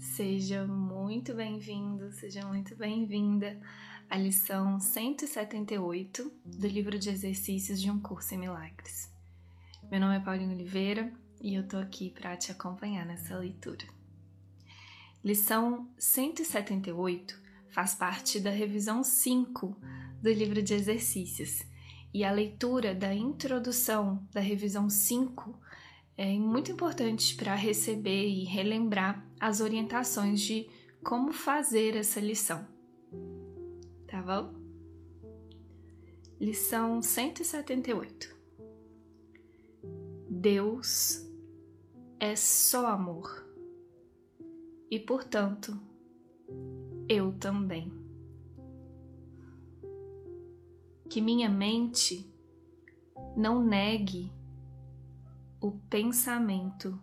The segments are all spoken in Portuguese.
Seja muito bem-vindo, seja muito bem-vinda à lição 178 do livro de exercícios de um curso em milagres. Meu nome é Paulinho Oliveira e eu tô aqui para te acompanhar nessa leitura. Lição 178 faz parte da revisão 5 do livro de exercícios e a leitura da introdução da revisão 5 é muito importante para receber e relembrar as orientações de como fazer essa lição. Tá bom? Lição 178. Deus é só amor e, portanto, eu também. Que minha mente não negue o pensamento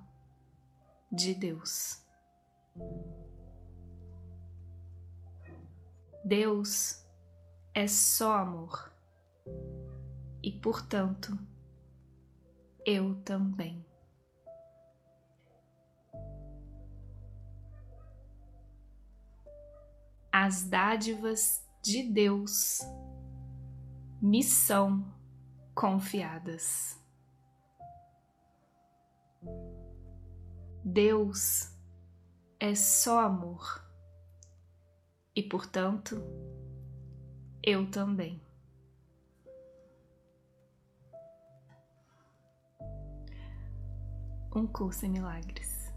de Deus. Deus é só amor e, portanto, eu também. As dádivas de Deus me são confiadas. Deus é só amor e, portanto, eu também. Um curso em milagres.